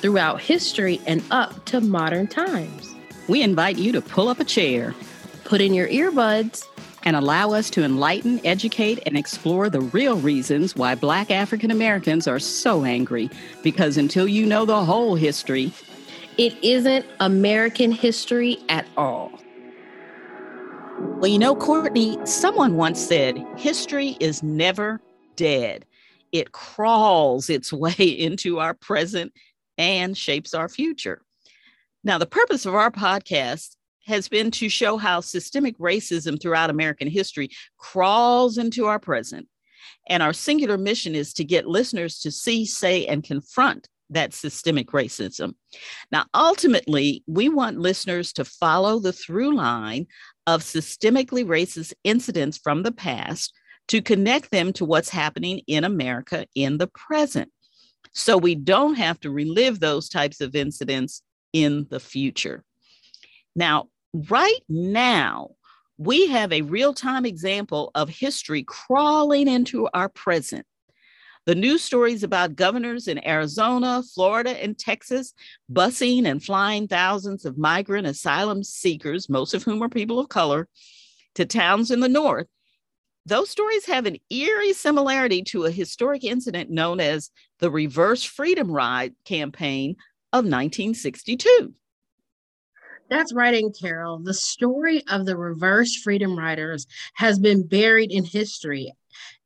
throughout history and up to modern times. We invite you to pull up a chair, put in your earbuds, and allow us to enlighten, educate, and explore the real reasons why Black African Americans are so angry. Because until you know the whole history, it isn't American history at all. Well, you know, Courtney, someone once said history is never dead. It crawls its way into our present and shapes our future. Now, the purpose of our podcast has been to show how systemic racism throughout American history crawls into our present. And our singular mission is to get listeners to see, say, and confront that systemic racism. Now, ultimately, we want listeners to follow the through line of systemically racist incidents from the past to connect them to what's happening in America in the present. So we don't have to relive those types of incidents in the future. Now, right now, we have a real time example of history crawling into our present. The news stories about governors in Arizona, Florida, and Texas busing and flying thousands of migrant asylum seekers, most of whom are people of color, to towns in the north. Those stories have an eerie similarity to a historic incident known as the Reverse Freedom Ride campaign of 1962. That's right, and Carol. The story of the reverse freedom riders has been buried in history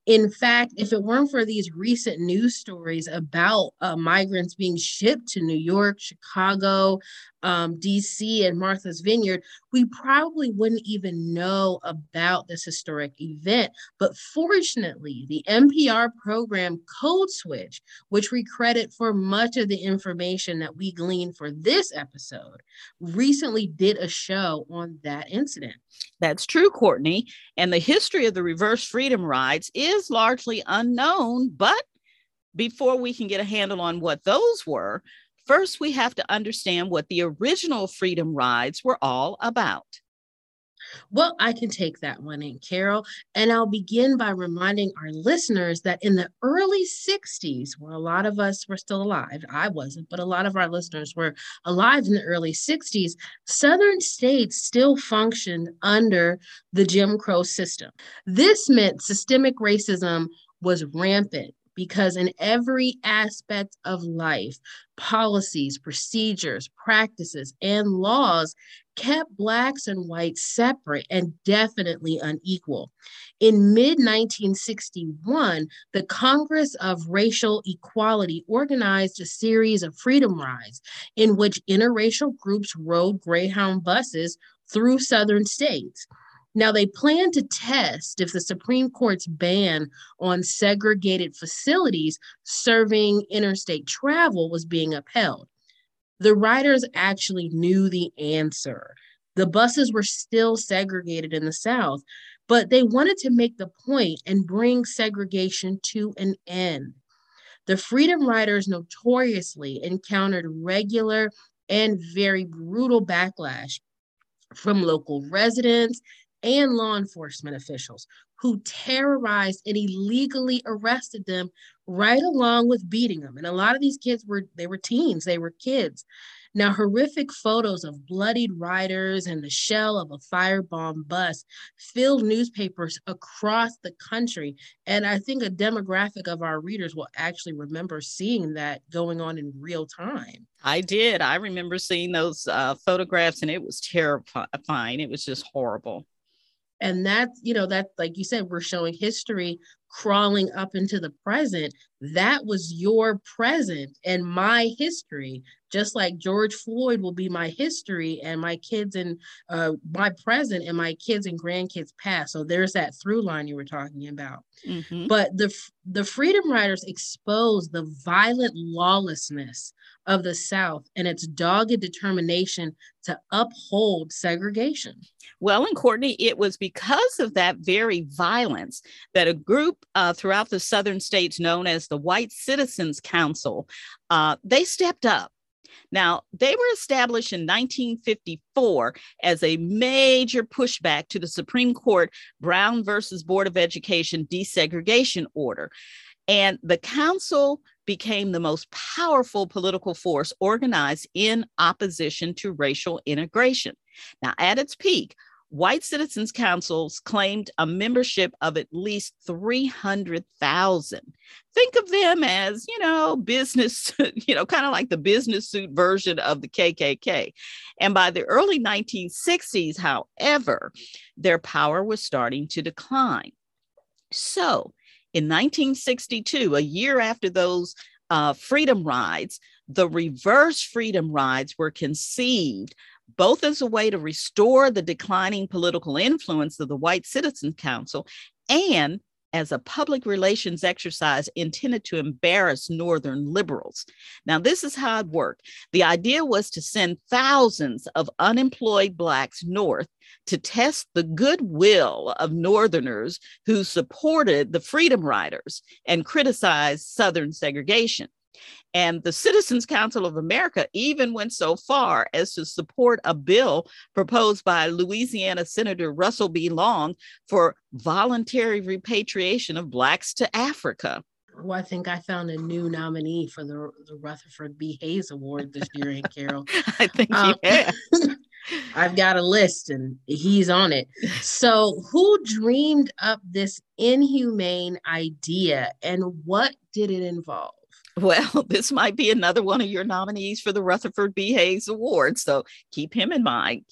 in fact, if it weren't for these recent news stories about uh, migrants being shipped to New York, Chicago, um, DC, and Martha's Vineyard, we probably wouldn't even know about this historic event. But fortunately, the NPR program Code Switch, which we credit for much of the information that we gleaned for this episode, recently did a show on that incident. That's true, Courtney. And the history of the reverse freedom rides is largely unknown. But before we can get a handle on what those were, first we have to understand what the original freedom rides were all about. Well, I can take that one in, Carol. And I'll begin by reminding our listeners that in the early 60s, where a lot of us were still alive, I wasn't, but a lot of our listeners were alive in the early 60s, Southern states still functioned under the Jim Crow system. This meant systemic racism was rampant because in every aspect of life, policies, procedures, practices, and laws kept Blacks and whites separate and definitely unequal. In mid 1961, the Congress of Racial Equality organized a series of freedom rides in which interracial groups rode Greyhound buses through Southern states. Now, they plan to test if the Supreme Court's ban on segregated facilities serving interstate travel was being upheld. The riders actually knew the answer. The buses were still segregated in the South, but they wanted to make the point and bring segregation to an end. The Freedom Riders notoriously encountered regular and very brutal backlash from local residents and law enforcement officials who terrorized and illegally arrested them right along with beating them. And a lot of these kids were they were teens, they were kids. Now, horrific photos of bloodied riders and the shell of a firebomb bus filled newspapers across the country. And I think a demographic of our readers will actually remember seeing that going on in real time. I did. I remember seeing those uh, photographs and it was terrifying. It was just horrible and that's you know that like you said we're showing history crawling up into the present that was your present and my history just like george floyd will be my history and my kids and uh, my present and my kids and grandkids past so there's that through line you were talking about mm-hmm. but the the freedom riders exposed the violent lawlessness of the South and its dogged determination to uphold segregation. Well, and Courtney, it was because of that very violence that a group uh, throughout the southern states known as the White Citizens Council, uh, they stepped up. Now, they were established in 1954 as a major pushback to the Supreme Court Brown versus Board of Education desegregation order. And the council became the most powerful political force organized in opposition to racial integration. Now, at its peak, white citizens councils claimed a membership of at least 300,000. Think of them as, you know, business, you know, kind of like the business suit version of the KKK. And by the early 1960s, however, their power was starting to decline. So, in 1962, a year after those uh, freedom rides, the reverse freedom rides were conceived both as a way to restore the declining political influence of the White Citizens Council and as a public relations exercise intended to embarrass Northern liberals. Now, this is how it worked. The idea was to send thousands of unemployed Blacks north to test the goodwill of Northerners who supported the Freedom Riders and criticized Southern segregation. And the Citizens Council of America even went so far as to support a bill proposed by Louisiana Senator Russell B. Long for voluntary repatriation of Blacks to Africa. Well, I think I found a new nominee for the, the Rutherford B. Hayes Award this year, Aunt Carol. I think um. I've got a list and he's on it. So, who dreamed up this inhumane idea and what did it involve? Well, this might be another one of your nominees for the Rutherford B. Hayes Award. So keep him in mind.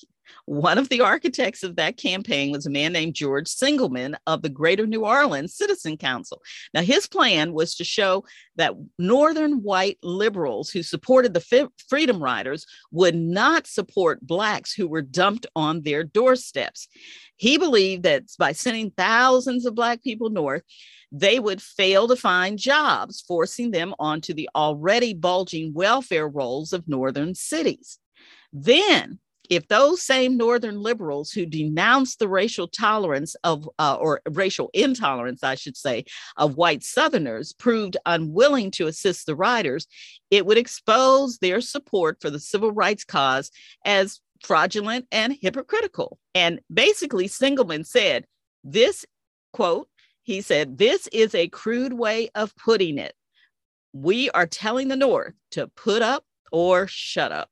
One of the architects of that campaign was a man named George Singelmann of the Greater New Orleans Citizen Council. Now, his plan was to show that Northern white liberals who supported the Freedom Riders would not support Blacks who were dumped on their doorsteps. He believed that by sending thousands of Black people north, they would fail to find jobs, forcing them onto the already bulging welfare rolls of northern cities. Then, if those same northern liberals who denounced the racial tolerance of uh, or racial intolerance i should say of white southerners proved unwilling to assist the riders it would expose their support for the civil rights cause as fraudulent and hypocritical and basically singelmann said this quote he said, This is a crude way of putting it. We are telling the North to put up or shut up.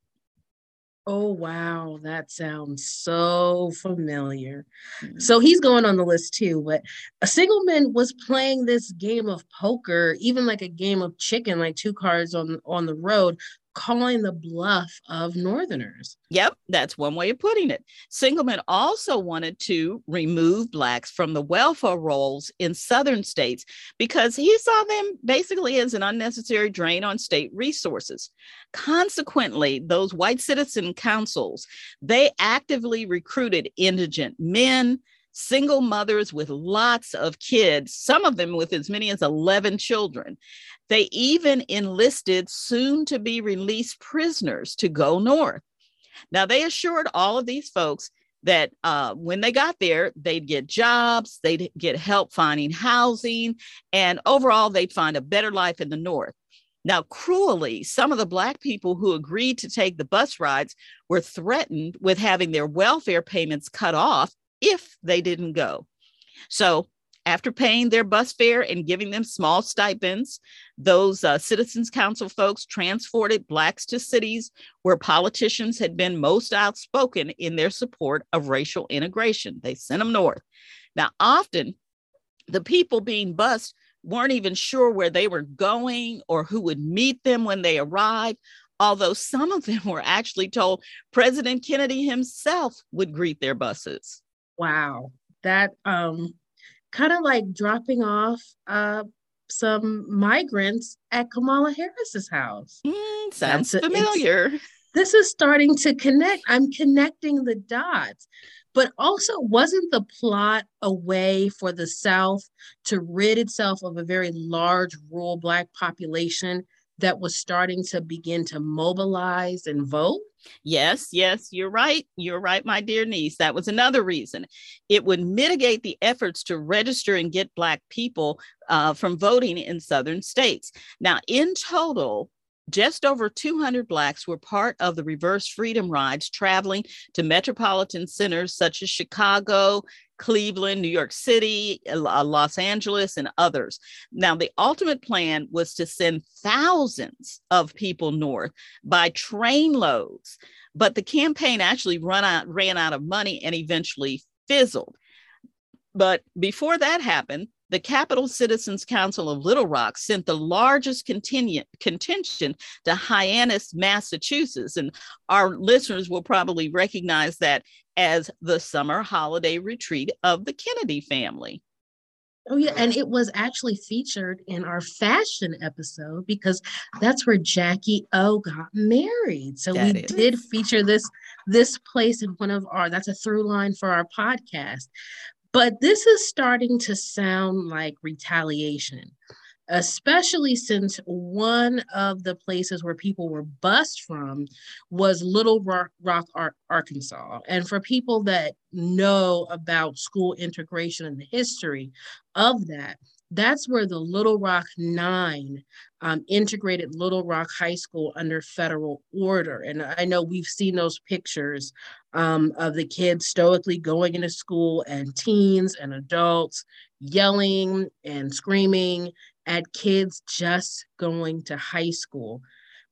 Oh, wow. That sounds so familiar. Mm-hmm. So he's going on the list too. But a Singelmann was playing this game of poker, even like a game of chicken, like two cards on, on the road, calling the bluff of Northerners. Yep, that's one way of putting it. Singelmann also wanted to remove Blacks from the welfare rolls in Southern states because he saw them basically as an unnecessary drain on state resources. Consequently, those white citizen councils, they actively recruited indigent men, single mothers with lots of kids, some of them with as many as 11 children. They even enlisted soon to be released prisoners to go north. Now, they assured all of these folks that uh, when they got there, they'd get jobs, they'd get help finding housing, and overall, they'd find a better life in the North. Now, cruelly, some of the Black people who agreed to take the bus rides were threatened with having their welfare payments cut off if they didn't go. So, after paying their bus fare and giving them small stipends, those uh, Citizens Council folks transported Blacks to cities where politicians had been most outspoken in their support of racial integration. They sent them north. Now, often the people being bused weren't even sure where they were going or who would meet them when they arrived, although some of them were actually told President Kennedy himself would greet their buses. Wow. That um kind of like dropping off uh some migrants at Kamala Harris's house. Mm, sounds a, familiar. This is starting to connect. I'm connecting the dots. But also, wasn't the plot a way for the South to rid itself of a very large rural Black population that was starting to begin to mobilize and vote? Yes, yes, you're right. You're right, my dear niece. That was another reason. It would mitigate the efforts to register and get Black people uh, from voting in Southern states. Now, in total, just over 200 Blacks were part of the reverse freedom rides traveling to metropolitan centers such as Chicago, Cleveland, New York City, uh, Los Angeles, and others. Now, the ultimate plan was to send thousands of people north by train loads, but the campaign actually run out, ran out of money and eventually fizzled. But before that happened, the Capital Citizens Council of Little Rock sent the largest contingent, to Hyannis, Massachusetts. And our listeners will probably recognize that as the summer holiday retreat of the Kennedy family. Oh, yeah. And it was actually featured in our fashion episode because that's where Jackie O got married. So that we is. did feature this this place in one of our that's a through line for our podcast. But this is starting to sound like retaliation, especially since one of the places where people were bused from was Little Rock, Rock Arkansas. And for people that know about school integration and the history of that, that's where the Little Rock Nine um, integrated Little Rock High School under federal order. And I know we've seen those pictures um, of the kids stoically going into school and teens and adults yelling and screaming at kids just going to high school.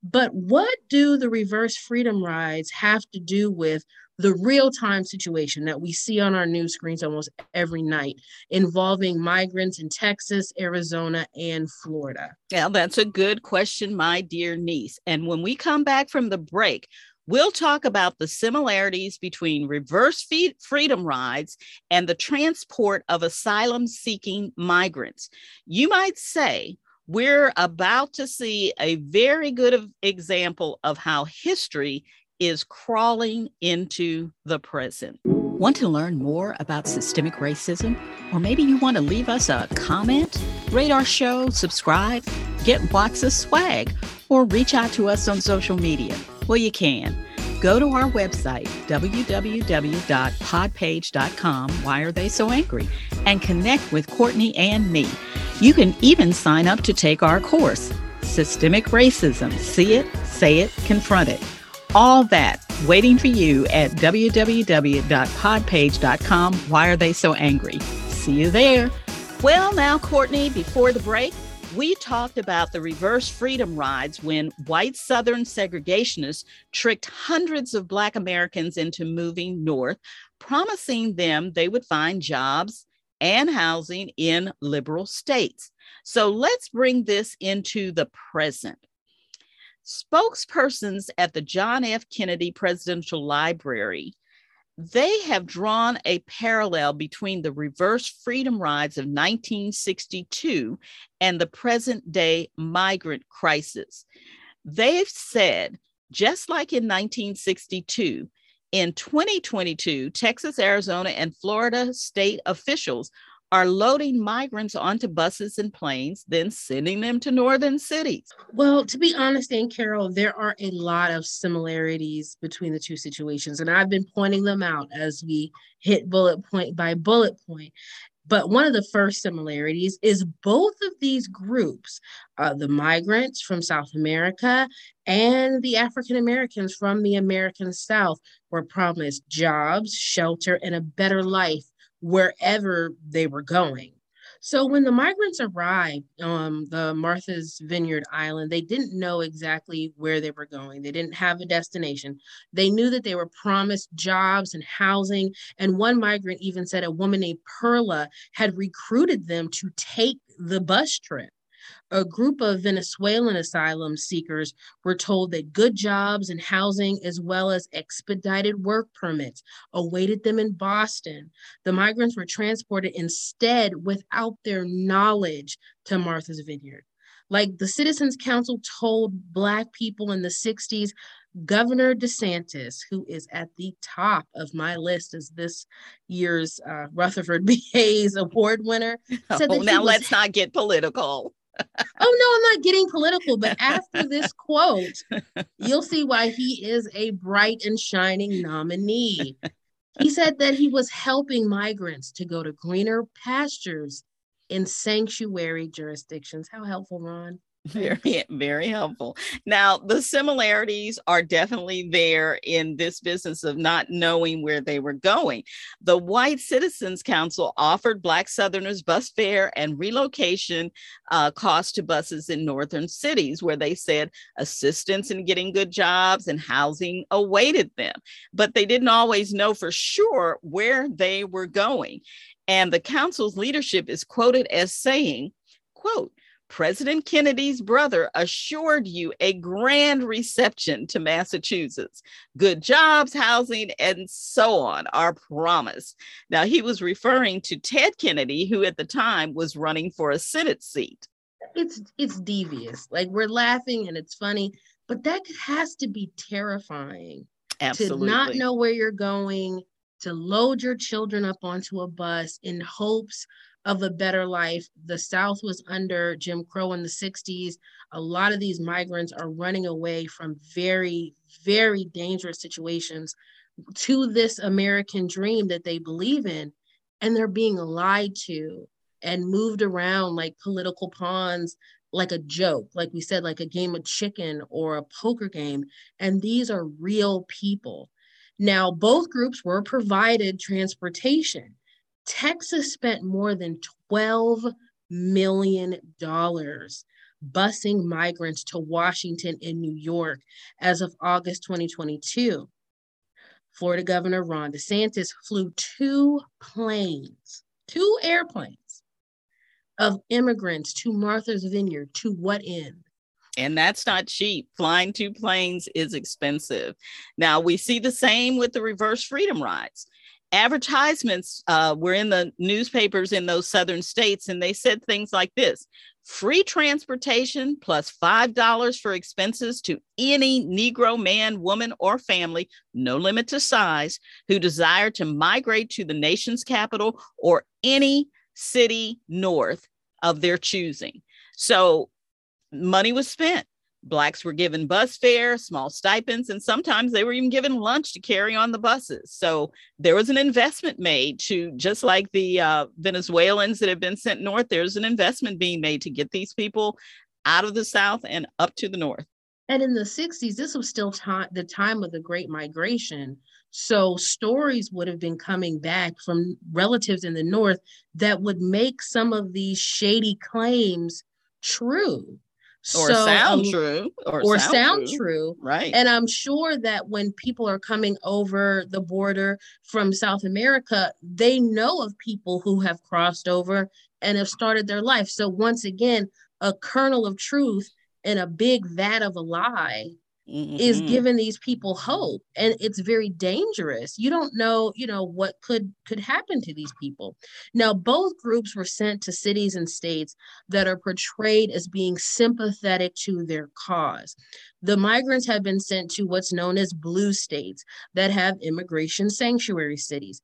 But what do the reverse freedom rides have to do with the real time situation that we see on our news screens almost every night involving migrants in Texas, Arizona, and Florida? Yeah, that's a good question, my dear niece. And when we come back from the break, We'll talk about the similarities between reverse freedom rides and the transport of asylum seeking migrants. You might say, we're about to see a very good example of how history is crawling into the present. Want to learn more about systemic racism? Or maybe you want to leave us a comment, rate our show, subscribe, get Watts' swag, or reach out to us on social media? Well, you can. Go to our website, www.podpage.com, Why Are They So Angry, and connect with Courtney and me. You can even sign up to take our course, Systemic Racism See It, Say It, Confront It all that waiting for you at www.podpage.com. Why are they so angry? See you there. Well, now, Courtney, before the break, we talked about the reverse freedom rides when white Southern segregationists tricked hundreds of Black Americans into moving north, promising them they would find jobs and housing in liberal states. So let's bring this into the present. Spokespersons at the John F. Kennedy Presidential Library they have drawn a parallel between the reverse freedom rides of 1962 and the present day migrant crisis. They've said, just like in 1962, in 2022, Texas, Arizona, and Florida state officials are loading migrants onto buses and planes, then sending them to northern cities. Well, to be honest, and Carol, there are a lot of similarities between the two situations, and I've been pointing them out as we hit bullet point by bullet point. But one of the first similarities is both of these groups, uh, the migrants from South America and the African Americans from the American South, were promised jobs, shelter, and a better life wherever they were going. So when the migrants arrived on um, the Martha's Vineyard Island, they didn't know exactly where they were going. They didn't have a destination. They knew that they were promised jobs and housing. And one migrant even said a woman named Perla had recruited them to take the bus trip. A group of Venezuelan asylum seekers were told that good jobs and housing, as well as expedited work permits, awaited them in Boston. The migrants were transported instead without their knowledge to Martha's Vineyard. Like the Citizens Council told Black people in the 60s, Governor DeSantis, who is at the top of my list as this year's uh, Rutherford B. Hayes Award winner, said oh, now let's not get political. Oh no, I'm not getting political, but after this quote, you'll see why he is a bright and shining nominee. He said that he was helping migrants to go to greener pastures in sanctuary jurisdictions. How helpful, Ron? Very, very helpful. Now, the similarities are definitely there in this business of not knowing where they were going. The White Citizens Council offered Black Southerners bus fare and relocation uh, costs to buses in northern cities, where they said assistance in getting good jobs and housing awaited them. But they didn't always know for sure where they were going. And the council's leadership is quoted as saying, quote, President Kennedy's brother assured you a grand reception to Massachusetts. Good jobs, housing, and so on are promised. Now, he was referring to Ted Kennedy, who at the time was running for a Senate seat. It's it's devious. Like we're laughing and it's funny, but that has to be terrifying. Absolutely. To not know where you're going, to load your children up onto a bus in hopes of a better life. The South was under Jim Crow in the 60s. A lot of these migrants are running away from very, very dangerous situations to this American dream that they believe in. And they're being lied to and moved around like political pawns, like a joke, like we said, like a game of chicken or a poker game. And these are real people. Now, both groups were provided transportation. Texas spent more than $12 million busing migrants to Washington and New York as of August 2022. Florida Governor Ron DeSantis flew two planes, two airplanes of immigrants to Martha's Vineyard. To what end? and that's not cheap. Flying two planes is expensive. Now, we see the same with the reverse freedom rides. Advertisements uh, were in the newspapers in those southern states, and they said things like this free transportation plus $5 for expenses to any Negro man, woman, or family, no limit to size, who desire to migrate to the nation's capital or any city north of their choosing. So money was spent. Blacks were given bus fare, small stipends, and sometimes they were even given lunch to carry on the buses. So there was an investment made to, just like the uh, Venezuelans that have been sent north, there's an investment being made to get these people out of the South and up to the North. And in the 60s, this was still the time of the Great Migration. So stories would have been coming back from relatives in the North that would make some of these shady claims true or so, sound um, true or, or sound, sound true. true. right and i'm sure that when people are coming over the border from south america they know of people who have crossed over and have started their life so once again a kernel of truth in a big vat of a lie mm-hmm. is giving these people hope and it's very dangerous. You don't know you know what could could happen to these people. Now both groups were sent to cities and states that are portrayed as being sympathetic to their cause. The migrants have been sent to what's known as blue states that have immigration sanctuary cities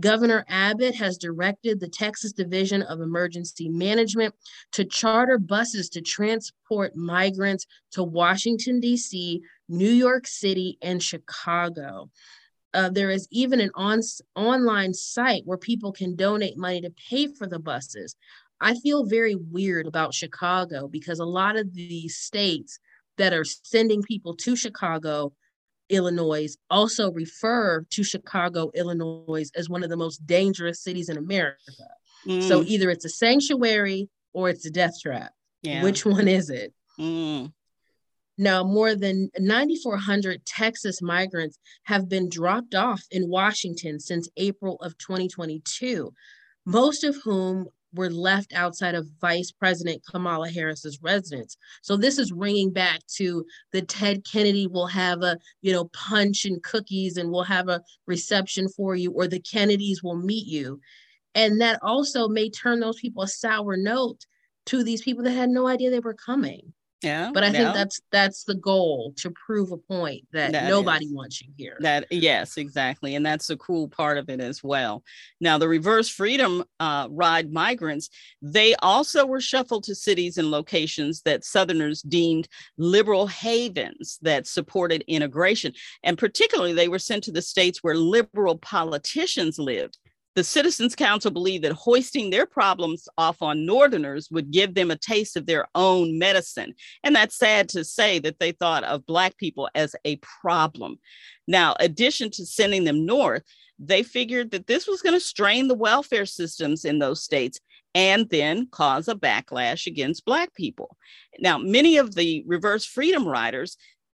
Governor Abbott has directed the Texas Division of Emergency Management to charter buses to transport migrants to Washington, D.C., New York City, and Chicago. Uh, there is even an on, online site where people can donate money to pay for the buses. I feel very weird about Chicago because a lot of these states that are sending people to Chicago Illinois also refer to Chicago, Illinois as one of the most dangerous cities in America. Mm. So either it's a sanctuary or it's a death trap. Yeah. Which one is it? Mm. Now, more than 9,400 Texas migrants have been dropped off in Washington since April of 2022, most of whom were left outside of Vice President Kamala Harris's residence. So this is ringing back to the Ted Kennedy will have a, you know, punch and cookies and we'll have a reception for you or the Kennedys will meet you. And that also may turn those people a sour note to these people that had no idea they were coming. Yeah. But I think that's that's the goal to prove a point that, that nobody is. wants you here. That yes, exactly. And that's the cruel part of it as well. Now the reverse freedom uh, ride migrants, they also were shuffled to cities and locations that Southerners deemed liberal havens that supported integration. And particularly they were sent to the states where liberal politicians lived. The Citizens Council believed that hoisting their problems off on Northerners would give them a taste of their own medicine. And that's sad to say that they thought of Black people as a problem. Now, addition to sending them north, they figured that this was going to strain the welfare systems in those states and then cause a backlash against Black people. Now, many of the reverse freedom riders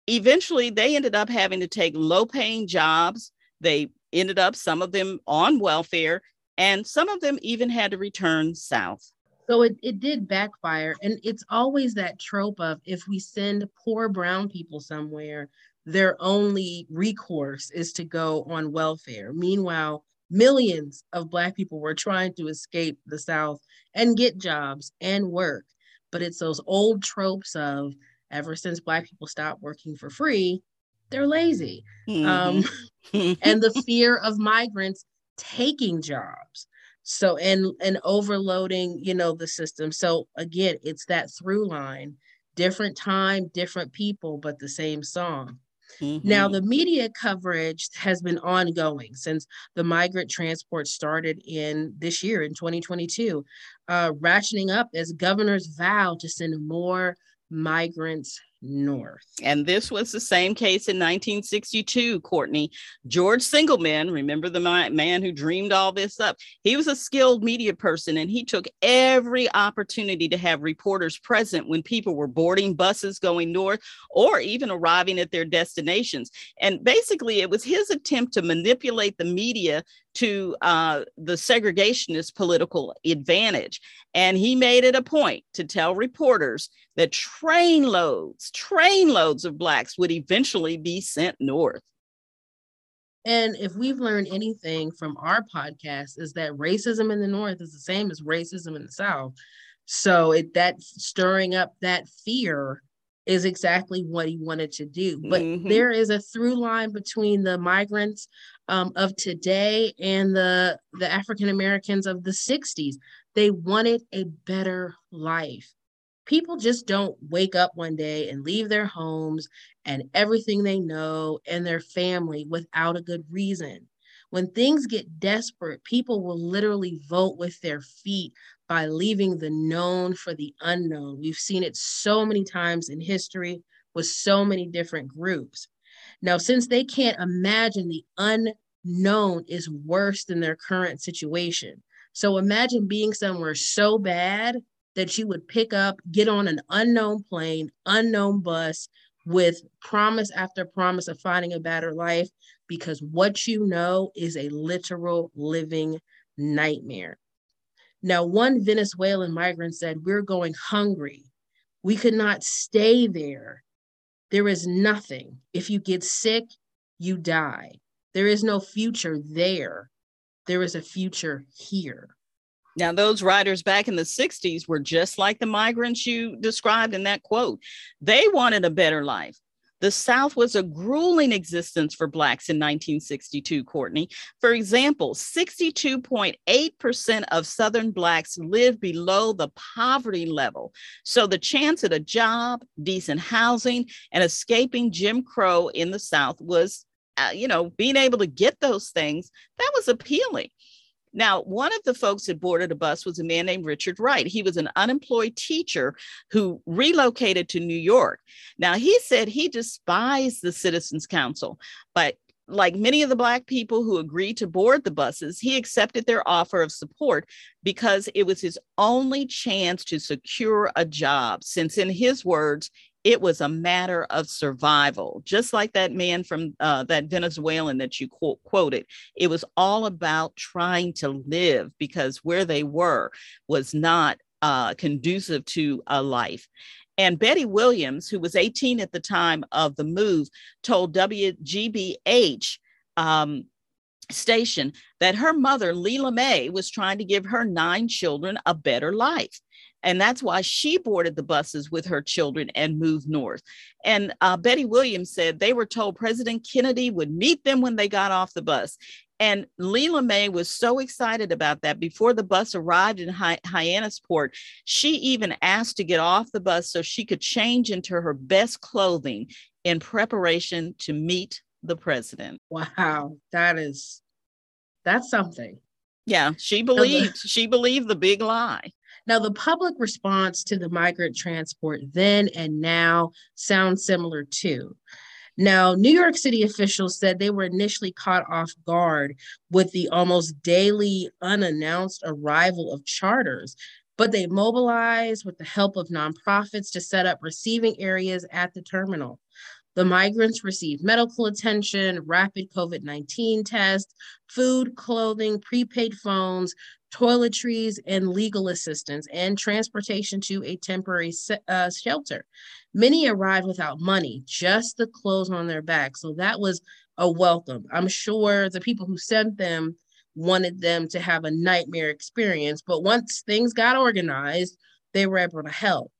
eventually they ended up having to take low paying jobs. They ended up, some of them on welfare, and some of them even had to return south. So it, it did backfire. And it's always that trope of if we send poor brown people somewhere, their only recourse is to go on welfare. Meanwhile, millions of Black people were trying to escape the South and get jobs and work. But it's those old tropes of ever since Black people stopped working for free, they're lazy. Mm-hmm. Um, and the fear of migrants taking jobs so and and overloading you know the system so again it's that through line different time different people but the same song mm-hmm. now the media coverage has been ongoing since the migrant transport started in this year in 2022 uh, ratcheting up as governors vow to send more migrants north. And this was the same case in 1962, Courtney. George Singelmann, remember the man who dreamed all this up? He was a skilled media person and he took every opportunity to have reporters present when people were boarding buses going north or even arriving at their destinations. And basically, it was his attempt to manipulate the media to uh, the segregationist political advantage. And he made it a point to tell reporters that trainloads, trainloads of Blacks would eventually be sent north. And if we've learned anything from our podcast, is that racism in the North is the same as racism in the South. So it that stirring up that fear is exactly what he wanted to do. But mm-hmm. there is a through line between the migrants um, of today and the the African Americans of the 60s. They wanted a better life. People just don't wake up one day and leave their homes and everything they know and their family without a good reason. When things get desperate, people will literally vote with their feet by leaving the known for the unknown. We've seen it so many times in history with so many different groups. Now, since they can't imagine the unknown is worse than their current situation. So imagine being somewhere so bad that you would pick up, get on an unknown plane, unknown bus with promise after promise of finding a better life because what you know is a literal living nightmare. Now, one Venezuelan migrant said, We're going hungry. We could not stay there. There is nothing. If you get sick, you die. There is no future there. There is a future here. Now, those writers back in the 60s were just like the migrants you described in that quote. They wanted a better life. The South was a grueling existence for Blacks in 1962, Courtney. For example, 62.8% of Southern Blacks lived below the poverty level. So the chance at a job, decent housing, and escaping Jim Crow in the South was, uh, you know, being able to get those things, that was appealing. Now, one of the folks that boarded a bus was a man named Richard Wright. He was an unemployed teacher who relocated to New York. Now, he said he despised the Citizens Council, but like many of the Black people who agreed to board the buses, he accepted their offer of support because it was his only chance to secure a job, since, in his words, it was a matter of survival just like that man from uh, that venezuelan that you quote, quoted it was all about trying to live because where they were was not uh, conducive to a life and Betty Williams, who was 18 at the time of the move, told WGBH um, station that her mother, Leela May, was trying to give her nine children a better life. And that's why she boarded the buses with her children and moved north. And uh, Betty Williams said they were told President Kennedy would meet them when they got off the bus. And Leela May was so excited about that. Before the bus arrived in Hy- Hyannisport, she even asked to get off the bus so she could change into her best clothing in preparation to meet the president. Wow, that is that's something. Yeah, she believed she believed the big lie. Now, the public response to the migrant transport then and now sounds similar too. Now, New York City officials said they were initially caught off guard with the almost daily unannounced arrival of charters, but they mobilized with the help of nonprofits to set up receiving areas at the terminal. The migrants received medical attention, rapid COVID 19 tests, food, clothing, prepaid phones, toiletries, and legal assistance, and transportation to a temporary uh, shelter. Many arrived without money, just the clothes on their back. So that was a welcome. I'm sure the people who sent them wanted them to have a nightmare experience, but once things got organized, they were able to help.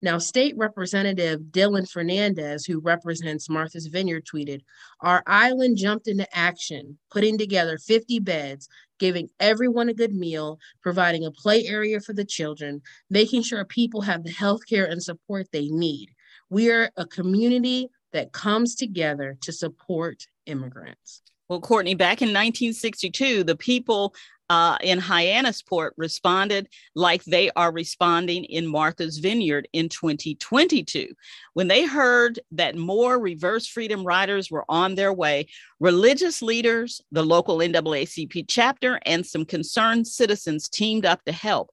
Now, State Representative Dylan Fernandes, who represents Martha's Vineyard, tweeted Our island jumped into action, putting together 50 beds, giving everyone a good meal, providing a play area for the children, making sure people have the health care and support they need. We are a community that comes together to support immigrants. Well, Courtney, back in 1962, the people uh, in Hyannisport responded like they are responding in Martha's Vineyard in 2022. When they heard that more reverse freedom riders were on their way, religious leaders, the local NAACP chapter, and some concerned citizens teamed up to help.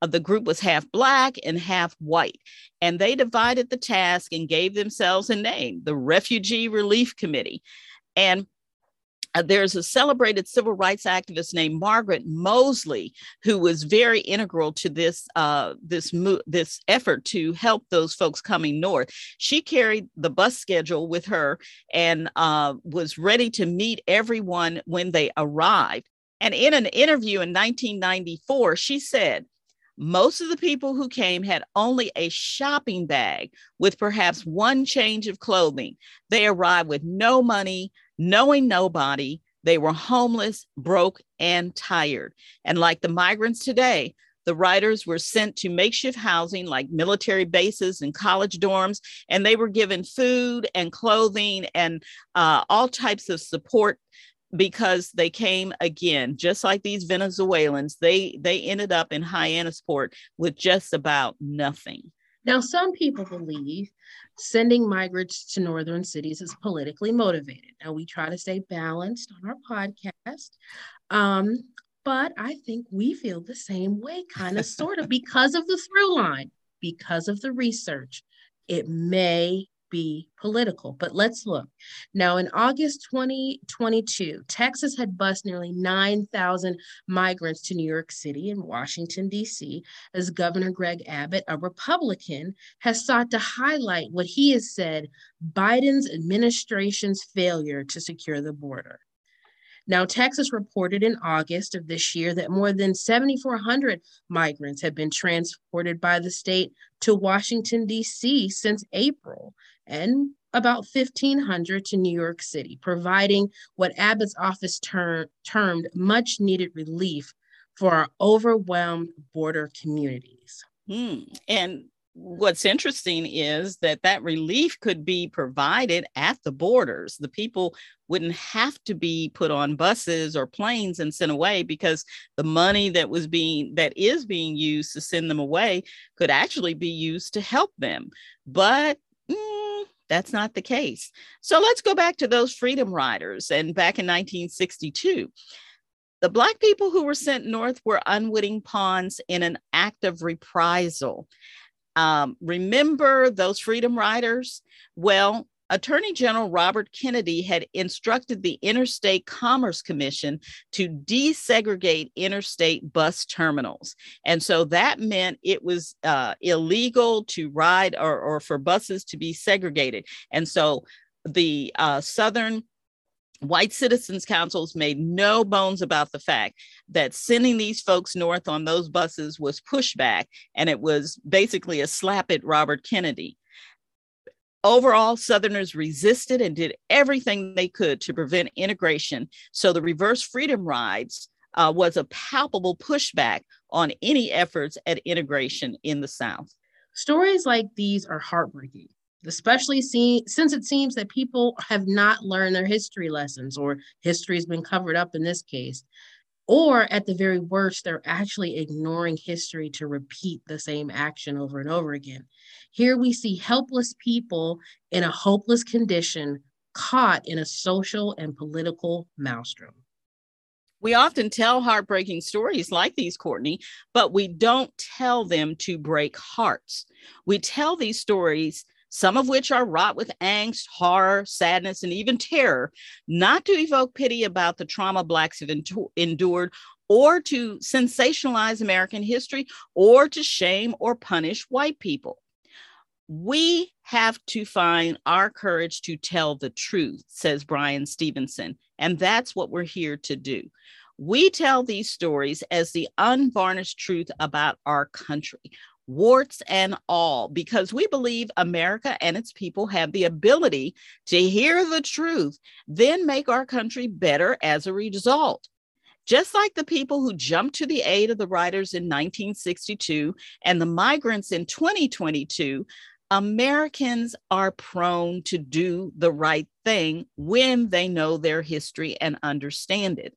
Uh, the group was half black and half white, and they divided the task and gave themselves a name, the Refugee Relief Committee. And uh, there's a celebrated civil rights activist named Margaret Moseley who was very integral to this uh, this mo- this effort to help those folks coming north. She carried the bus schedule with her and uh, was ready to meet everyone when they arrived. And in an interview in 1994, she said, most of the people who came had only a shopping bag with perhaps one change of clothing. They arrived with no money, knowing nobody. They were homeless, broke, and tired. And like the migrants today, the writers were sent to makeshift housing like military bases and college dorms, and they were given food and clothing and uh, all types of support because they came again just like these venezuelans they they ended up in hyannisport with just about nothing now some people believe sending migrants to northern cities is politically motivated. Now, we try to stay balanced on our podcast, um, but I think we feel the same way, kind of, sort of, because of the through line, because of the research. It may be political. But let's look. Now, in August 2022, Texas had bused nearly 9,000 migrants to New York City and Washington, D.C., as Governor Greg Abbott, a Republican, has sought to highlight what he has said Biden's administration's failure to secure the border. Now, Texas reported in August of this year that more than 7,400 migrants have been transported by the state to Washington, D.C. since April, and about 1,500 to New York City, providing what Abbott's office ter- termed much needed relief for our overwhelmed border communities. Hmm. And what's interesting is that that relief could be provided at the borders. The people wouldn't have to be put on buses or planes and sent away because the money that was being that is being used to send them away could actually be used to help them. But mm, that's not the case. So let's go back to those freedom riders and back in 1962. The Black people who were sent north were unwitting pawns in an act of reprisal. Um, remember those freedom riders? Well, Attorney General Robert Kennedy had instructed the Interstate Commerce Commission to desegregate interstate bus terminals. And so that meant it was uh, illegal to ride or, or for buses to be segregated. And so the uh, Southern White Citizens Councils made no bones about the fact that sending these folks north on those buses was pushback, and it was basically a slap at Robert Kennedy. Overall, Southerners resisted and did everything they could to prevent integration. So the reverse freedom rides uh, was a palpable pushback on any efforts at integration in the South. Stories like these are heartbreaking, especially see, since it seems that people have not learned their history lessons, or history has been covered up in this case. Or at the very worst, they're actually ignoring history to repeat the same action over and over again. Here we see helpless people in a hopeless condition caught in a social and political maelstrom. We often tell heartbreaking stories like these, Courtney, but we don't tell them to break hearts. We tell these stories, some of which are wrought with angst, horror, sadness, and even terror, not to evoke pity about the trauma Blacks have endured or to sensationalize American history or to shame or punish white people we have to find our courage to tell the truth, says Bryan Stevenson. And that's what we're here to do. We tell these stories as the unvarnished truth about our country, warts and all, because we believe America and its people have the ability to hear the truth, then make our country better as a result. Just like the people who jumped to the aid of the writers in 1962 and the migrants in 2022, Americans are prone to do the right thing when they know their history and understand it.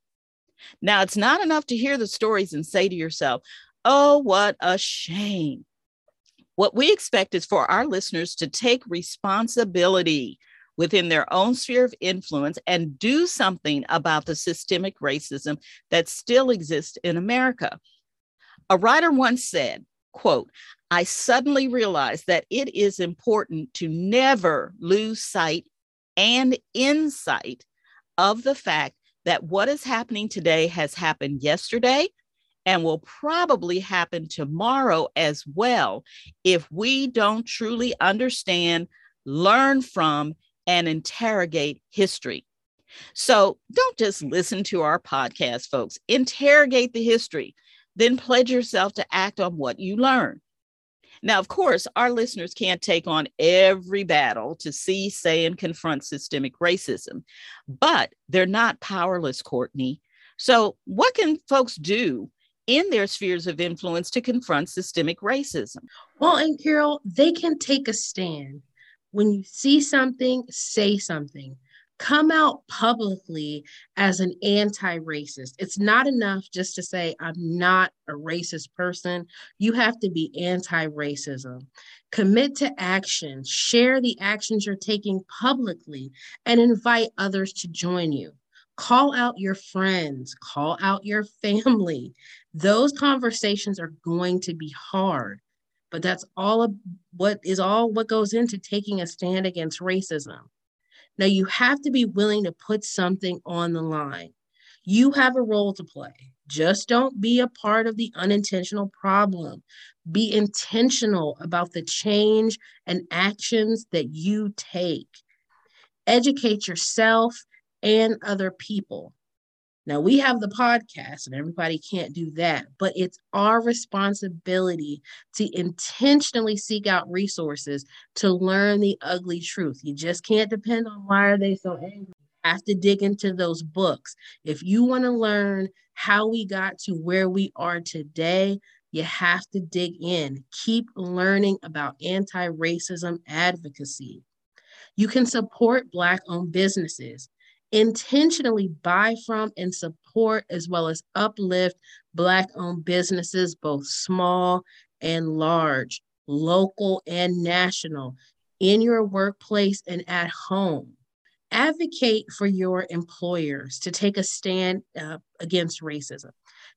Now, it's not enough to hear the stories and say to yourself, oh, what a shame. What we expect is for our listeners to take responsibility within their own sphere of influence and do something about the systemic racism that still exists in America. A writer once said, quote, I suddenly realized that it is important to never lose sight and insight of the fact that what is happening today has happened yesterday and will probably happen tomorrow as well if we don't truly understand, learn from, and interrogate history. So don't just listen to our podcast, folks. Interrogate the history, then pledge yourself to act on what you learn. Now, of course, our listeners can't take on every battle to see, say, and confront systemic racism, but they're not powerless, Courtney. So, what can folks do in their spheres of influence to confront systemic racism? Well, and Carol, they can take a stand. When you see something, say something come out publicly as an anti racist. It's not enough just to say, I'm not a racist person. You have to be anti racism. Commit to action, share the actions you're taking publicly, and invite others to join you. Call out your friends, call out your family. Those conversations are going to be hard, but that's all of what is all what goes into taking a stand against racism. Now, you have to be willing to put something on the line. You have a role to play. Just don't be a part of the unintentional problem. Be intentional about the change and actions that you take. Educate yourself and other people. Now we have the podcast, and everybody can't do that, but it's our responsibility to intentionally seek out resources to learn the ugly truth. You just can't depend on why are they so angry. You have to dig into those books. If you want to learn how we got to where we are today, you have to dig in. Keep learning about anti racism advocacy. You can support Black owned businesses intentionally buy from and support as well as uplift Black owned businesses, both small and large, local and national, in your workplace and at home. Advocate for your employers to take a stand uh, against racism.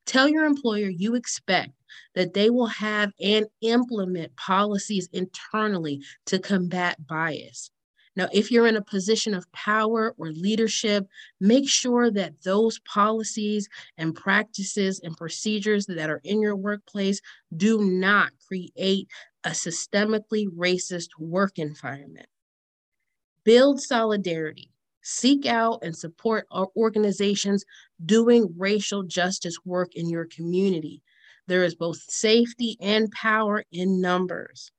Tell your employer you expect that they will have and implement policies internally to combat bias. Now, if you're in a position of power or leadership, make sure that those policies and practices and procedures that are in your workplace do not create a systemically racist work environment. Build solidarity. Seek out and support organizations doing racial justice work in your community. There is both safety and power in numbers.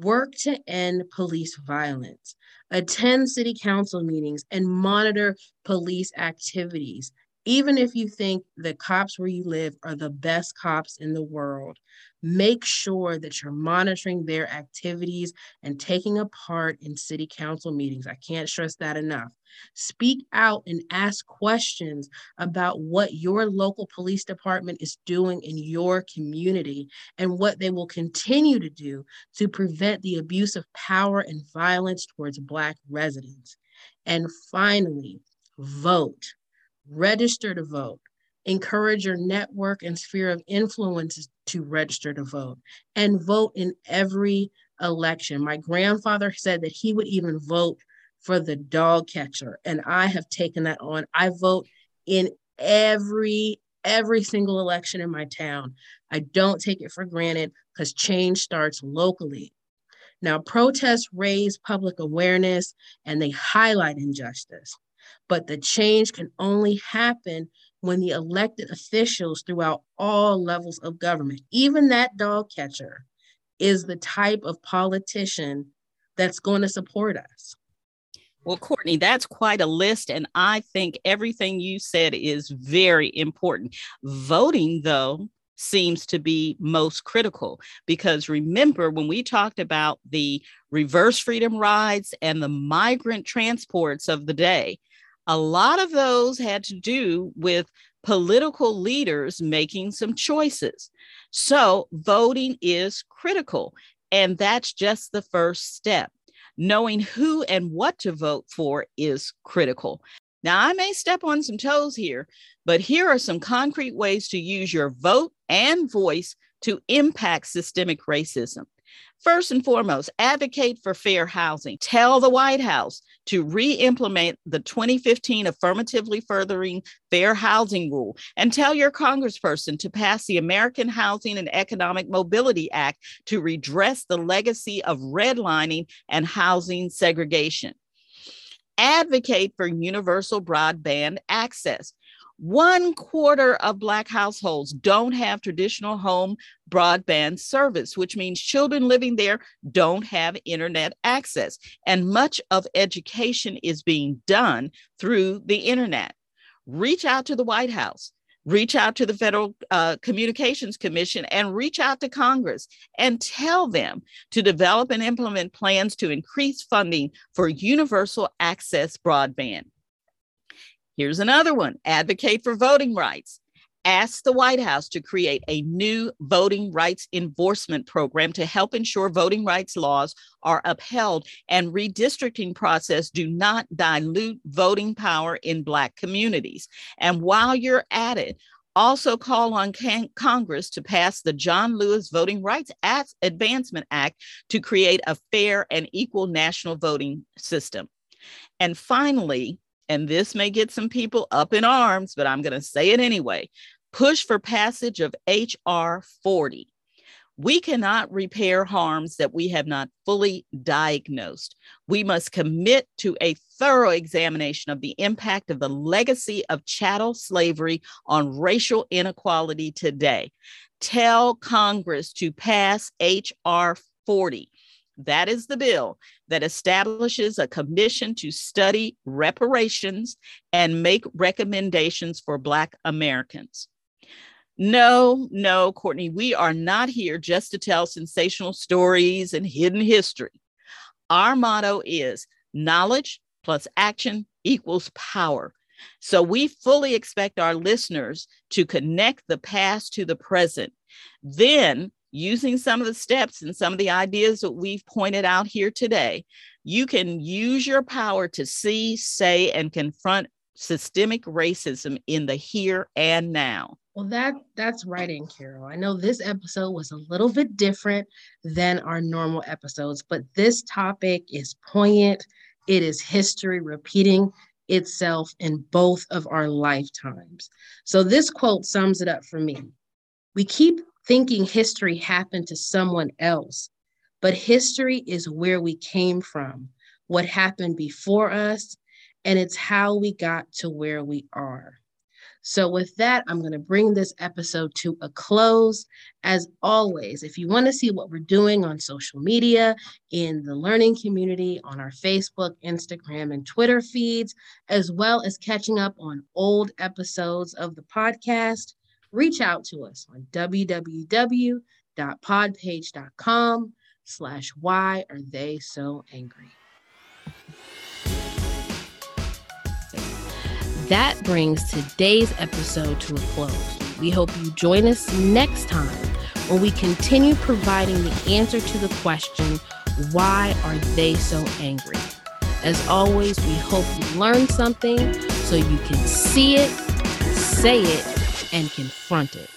Work to end police violence. Attend city council meetings and monitor police activities. Even if you think the cops where you live are the best cops in the world, make sure that you're monitoring their activities and taking a part in city council meetings. I can't stress that enough. Speak out and ask questions about what your local police department is doing in your community and what they will continue to do to prevent the abuse of power and violence towards Black residents. And finally, vote. Register to vote encourage your network and sphere of influence to register to vote and vote in every election. My grandfather said that he would even vote for the dog catcher, and I have taken that on. I vote in every every single election in my town. I don't take it for granted because change starts locally. Now, protests raise public awareness and they highlight injustice, but the change can only happen when the elected officials throughout all levels of government, even that dog catcher, is the type of politician that's going to support us. Well, Courtney, that's quite a list. And I think everything you said is very important. Voting, though, seems to be most critical because remember when we talked about the reverse freedom rides and the migrant transports of the day, a lot of those had to do with political leaders making some choices. So voting is critical. And that's just the first step. Knowing who and what to vote for is critical. Now, I may step on some toes here, but here are some concrete ways to use your vote and voice to impact systemic racism. First and foremost, advocate for fair housing. Tell the White House to re implement the 2015 Affirmatively Furthering Fair Housing Rule and tell your congressperson to pass the American Housing and Economic Mobility Act to redress the legacy of redlining and housing segregation. Advocate for universal broadband access. One quarter of Black households don't have traditional home broadband service, which means children living there don't have internet access. And much of education is being done through the internet. Reach out to the White House reach out to the Federal uh, Communications Commission and reach out to Congress and tell them to develop and implement plans to increase funding for universal access broadband. Here's another one advocate for voting rights. Ask the White House to create a new voting rights enforcement program to help ensure voting rights laws are upheld and redistricting process do not dilute voting power in Black communities. And while you're at it, also call on can- Congress to pass the John Lewis Voting Rights Advancement Act to create a fair and equal national voting system. And finally, and this may get some people up in arms, but I'm going to say it anyway. Push for passage of H.R. 40. We cannot repair harms that we have not fully diagnosed. We must commit to a thorough examination of the impact of the legacy of chattel slavery on racial inequality today. Tell Congress to pass H.R. 40 that is the bill that establishes a commission to study reparations and make recommendations for Black Americans. No, no, Courtney, we are not here just to tell sensational stories and hidden history. Our motto is knowledge plus action equals power. So we fully expect our listeners to connect the past to the present. Then using some of the steps and some of the ideas that we've pointed out here today, you can use your power to see, say, and confront systemic racism in the here and now. Well, that that's writing, Carol. I know this episode was a little bit different than our normal episodes, but this topic is poignant. It is history repeating itself in both of our lifetimes. So this quote sums it up for me. We keep thinking history happened to someone else, but history is where we came from, what happened before us, and it's how we got to where we are. So, with that, I'm going to bring this episode to a close. As always, if you want to see what we're doing on social media, in the learning community, on our Facebook, Instagram, and Twitter feeds, as well as catching up on old episodes of the podcast, reach out to us on www.podpage.com slash why are they so angry. That brings today's episode to a close. We hope you join us next time when we continue providing the answer to the question, why are they so angry? As always, we hope you learned something so you can see it, say it, and confront it.